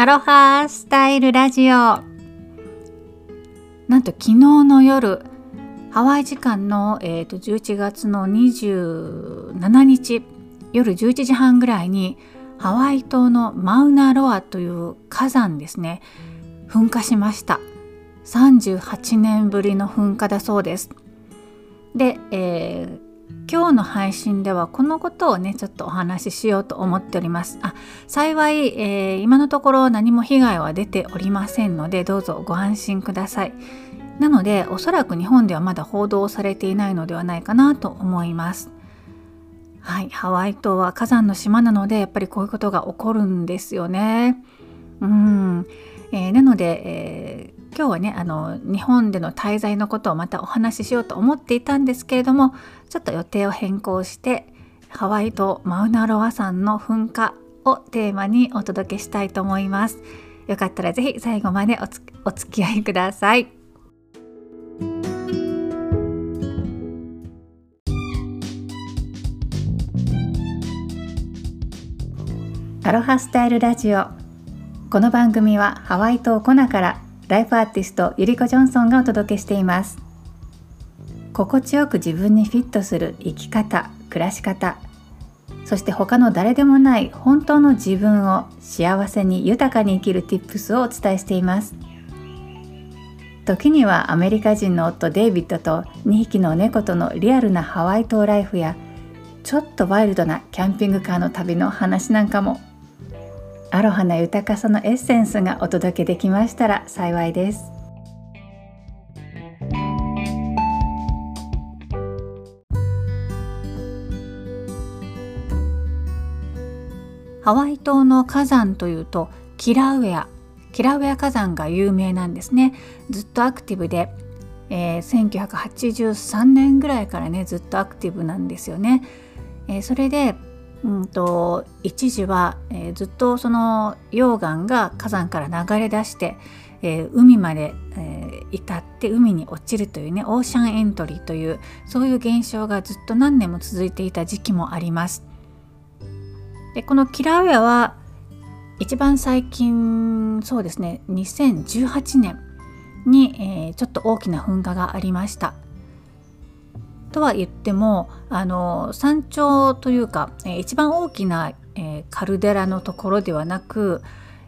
アロハスタイルラジオ。なんと昨日の夜ハワイ時間の、えーと、11月の27日夜11時半ぐらいにハワイ島のマウナロアという火山ですね噴火しました。38年ぶりの噴火だそうです。で、えー、今日の配信ではこのことをねちょっとお話ししようと思っております。あ幸い、えー、今のところ何も被害は出ておりませんのでどうぞご安心ください。なのでおそらく日本ではまだ報道されていないのではないかなと思います。はいハワイ島は火山の島なのでやっぱりこういうことが起こるんですよね。うん、えー、なので、えー今日はねあの日本での滞在のことをまたお話ししようと思っていたんですけれどもちょっと予定を変更してハワイ島マウナロア山の噴火をテーマにお届けしたいと思います。よかったらぜひ最後までお付き合いください。アロハスタイルラジオこの番組はハワイ島コナからライフアーティストゆりこジョンソンがお届けしています。心地よく自分にフィットする生き方暮らし方そして他の誰でもない本当の自分を幸せに豊かに生きる Tips をお伝えしています。時にはアメリカ人の夫デイビッドと2匹の猫とのリアルなハワイ島ライフやちょっとワイルドなキャンピングカーの旅の話なんかもアロハな豊かさのエッセンスがお届けできましたら幸いです。ハワイ島の火山というとキラウェア。キラウェア火山が有名なんですね。ずっとアクティブで、えー、1983年ぐらいからねずっとアクティブなんですよね、えー、それでうんと一時は、えー、ずっとその溶岩が火山から流れ出して、えー、海まで、えー、至って海に落ちるというねオーシャンエントリーというそういう現象がずっと何年も続いていた時期もあります。でこのキラウエアは一番最近そうですね2018年に、え、ちょっと大きな噴火がありました。とは言ってもあの山頂というか、えー、一番大きな、えー、カルデラのところではなく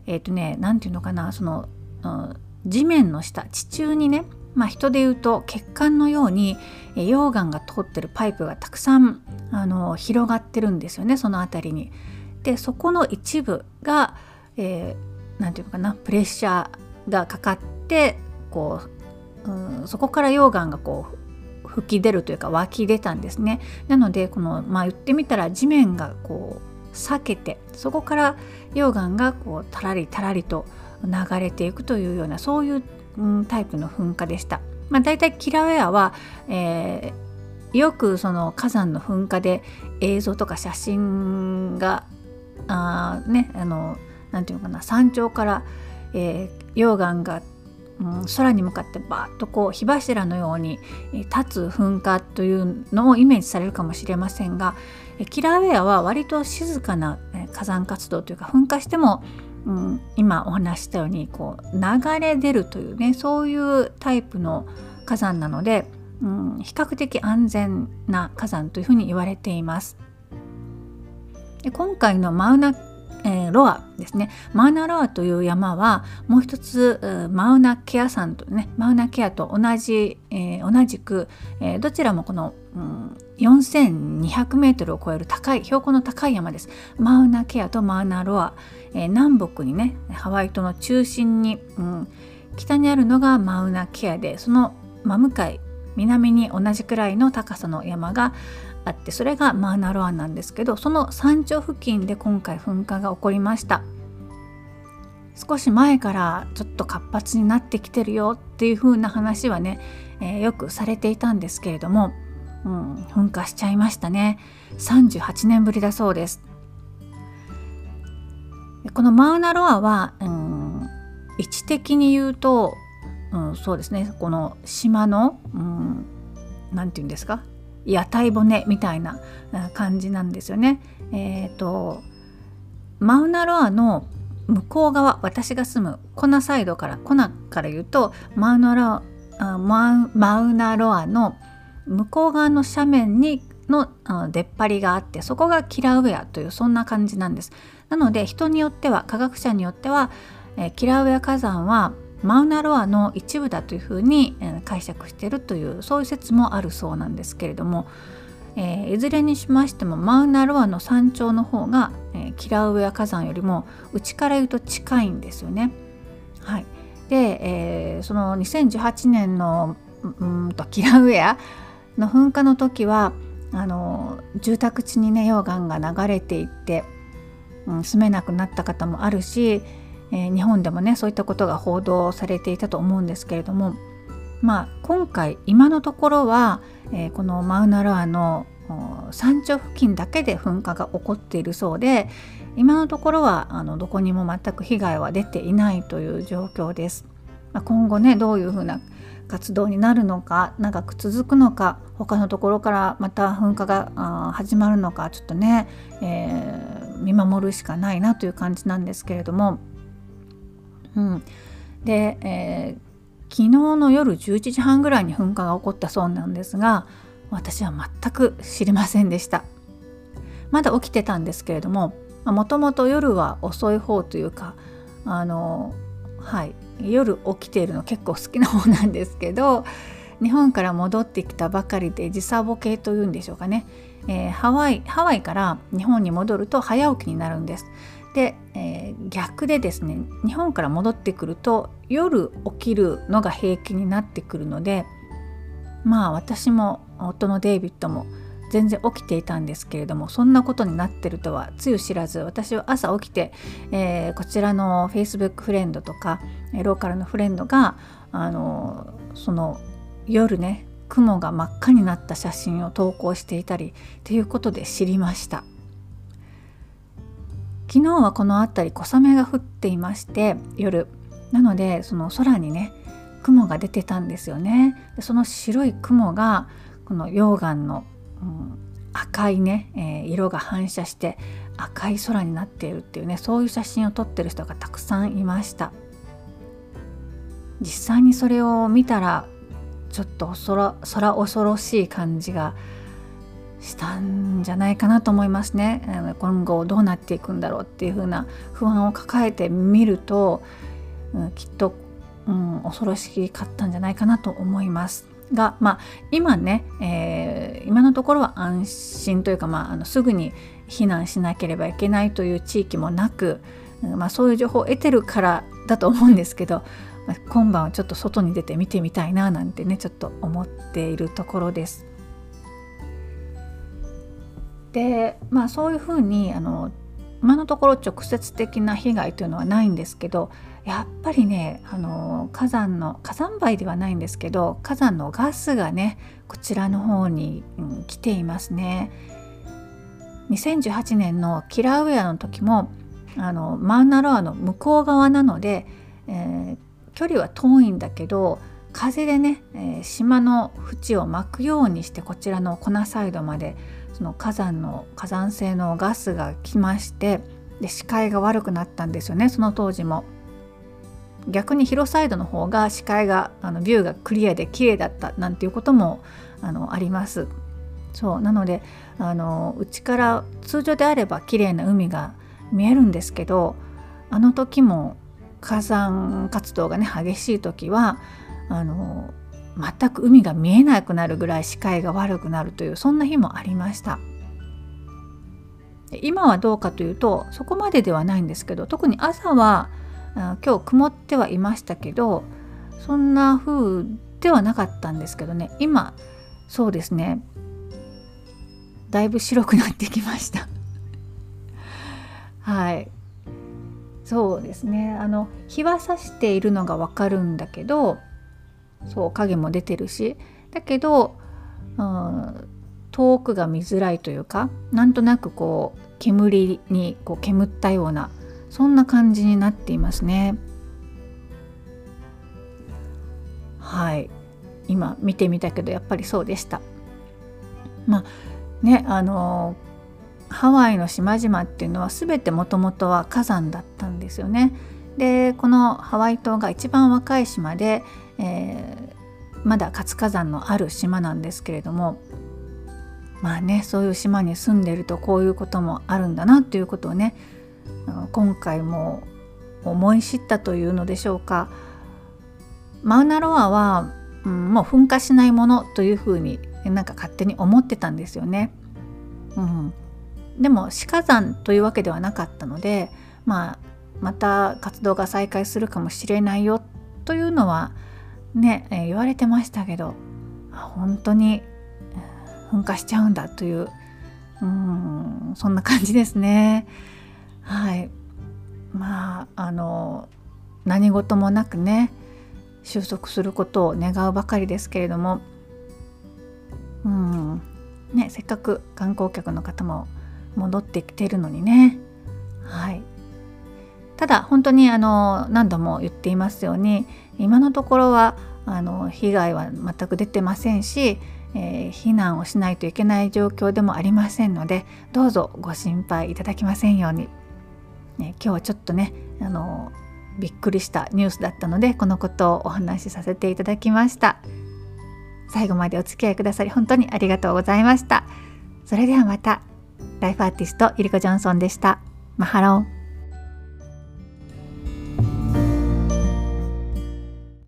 えっ、ー、とね何て言うのかなその、うん、地面の下地中にねまあ、人で言うと血管のように溶岩が通ってるパイプがたくさんあの広がってるんですよねその辺りに。でそこの一部が何、えー、て言うのかなプレッシャーがかかってこう、うん、そこから溶岩がこう吹き出るというか湧き出たんですねなのでこのまあ言ってみたら地面がこう裂けてそこから溶岩がこうたらりたらりと流れていくというようなそういう、うん、タイプの噴火でした。まあ、大体キラウェアは、えー、よくその火山の噴火で映像とか写真があねあのなんていうのかな山頂から、えー、溶岩がうん、空に向かってバーッとこう火柱のように立つ噴火というのをイメージされるかもしれませんがキラーウェアは割と静かな火山活動というか噴火しても、うん、今お話したようにこう流れ出るというねそういうタイプの火山なので、うん、比較的安全な火山というふうに言われています。で今回のマウナえー、ロアですね。マウナロアという山はもう一つマウナケア山とねマウナケアと同じ、えー、同じく、えー、どちらもこの、うん、4200メートルを超える高い標高の高い山です。マウナケアとマウナロア、え南北にねハワイ島の中心に、うん、北にあるのがマウナケアでその真向かい南に同じくらいの高さの山があってそれがマーナロアなんですけどその山頂付近で今回噴火が起こりました。少し前からちょっと活発になってきてるよっていう風な話はね、えー、よくされていたんですけれども、うん、噴火しちゃいましたね。38年ぶりだそうです。このマウナロアは、うん、位置的に言うと、うん、そうですね。この島の何、うん、て言うんですか？屋台骨みたいな感じなんですよね。えーと、マウナロアの向こう側私が住むコナサイドからコナから言うとマウナロアマウナロアの向こう側の斜面にの出っ張りがあってそこがキラウェアというそんな感じなんです。なので人によっては科学者によっては、え、キラウェア火山はマウナロアの一部だというふうに、解釈しているというそういう説もあるそうなんですけれども、えー、いずれにしましてもマウナロアの山頂の方が、えー、キラウェア火山よりも内から言うと近いんですよね。はい、で、えー、その2018年のうんとキラウェアの噴火の時はあの住宅地にね溶岩が流れていって、うん、住めなくなった方もあるし、えー、日本でもねそういったことが報道されていたと思うんですけれどもまあ今回今のところは、えー、このマウナロアの山頂付近だけで噴火が起こっているそうで今のところはあのどこにも全く被害は出ていないという状況です。まあ、今後ねどういうふうな活動になるのか長く続くのか他のところからまた噴火が始まるのかちょっとね、えー、見守るしかないなという感じなんですけれども、うん、で、えー、昨日の夜11時半ぐらいに噴火が起こったそうなんですが私は全く知りませんでした。まだ起きてたんですけれどももともと夜は遅い方というかあのはい夜起きているの結構好きな方なんですけど日本から戻ってきたばかりで時差ボケというんでしょうかね、えー、ハワイハワイから日本に戻ると早起きになるんです。で、えー、逆でですね日本から戻ってくると夜起きるのが平気になってくるのでまあ私も夫のデイビッドも全然起きていたんですけれどもそんなことになってるとはつゆ知らず私は朝起きて、えー、こちらの Facebook フレンドとかローカルのフレンドがあのその夜ね雲が真っ赤になった写真を投稿していたりということで知りました。昨日はこの辺り小雨が降っていまして夜。なのでその空にね雲が出てたんですよね。その白い雲がこの溶岩のうん、赤いね、えー、色が反射して赤い空になっているっていうねそういう写真を撮ってる人がたくさんいました。実際にそれを見たらちょっと空空恐ろしい感じがしたんじゃないかなと思いますね今後どうなっていくんだろうっていう風な不安を抱えてみると、きっと、うん、恐ろしかったんじゃないかなと思いますが、まあ、今ね、えー、今のところは安心というか、まあ、あのすぐに避難しなければいけないという地域もなく、まあ、そういう情報を得てるからだと思うんですけど、今晩はちょっと外に出て見てみたいななんてねちょっと思っているところです。でまあそういうふうにあの今のところ直接的な被害というのはないんですけどやっぱりねあの火山の火山灰ではないんですけど火山のガスがねこちらの方に、うん、来ていますね。2018年のキラウェアの時もあのマウナロアの向こう側なので、えー、距離は遠いんだけど風でね、えー、島の縁を巻くようにしてこちらのコナサイドまでその火山の火山性のガスが来ましてで視界が悪くなったんですよねその当時も。逆にヒロサイドの方が視界があのビューがクリアで綺麗だったなんていうこともあのあります。そうなのであのうちから通常であれば綺麗な海が見えるんですけどあの時も火山活動がね激しい時はあの全く海が見えなくなるぐらい視界が悪くなるというそんな日もありました。今はどうかというとそこまでではないんですけど特に朝は今日曇ってはいましたけどそんな風ではなかったんですけどね。今そうですね。だいぶ白くなってきました。はい。そうですね。あの日は差しているのがわかるんだけどそう影も出てるし。だけど、うん、遠くが見づらいというかなんとなくこう煙にこう煙ったようなそんな感じになっていますね。はい。今見てみたけどやっぱりそうでした。まあねあのハワイの島々っていうのは全てもともとは火山だったんでですよね。でこのハワイ島が一番若い島で、えー、まだ活火山のある島なんですけれどもまあねそういう島に住んでるとこういうこともあるんだなということをね今回も思い知ったというのでしょうかマウナロアは、うん、もう噴火しないものというふうになんか勝手に思ってたんですよね。うん、でも死火山というわけではなかったので、まあ、また活動が再開するかもしれないよというのはね、え、言われてましたけど本当に噴火しちゃうんだといううんそんな感じですね。はい。まああの何事もなくね収束することを願うばかりですけれどもうんねせっかく観光客の方も戻ってきてるのにね。はい。ただ本当にあの何度も言っていますように今のところはあの被害は全く出てませんし、えー、避難をしないといけない状況でもありませんのでどうぞご心配いただきませんように、ね、今日はちょっとねあのびっくりしたニュースだったのでこのことをお話しさせていただきました。最後までお付き合いくださり本当にありがとうございました。それではまた。ライフアーティストイリコ・ジョンソンでした。マハロン。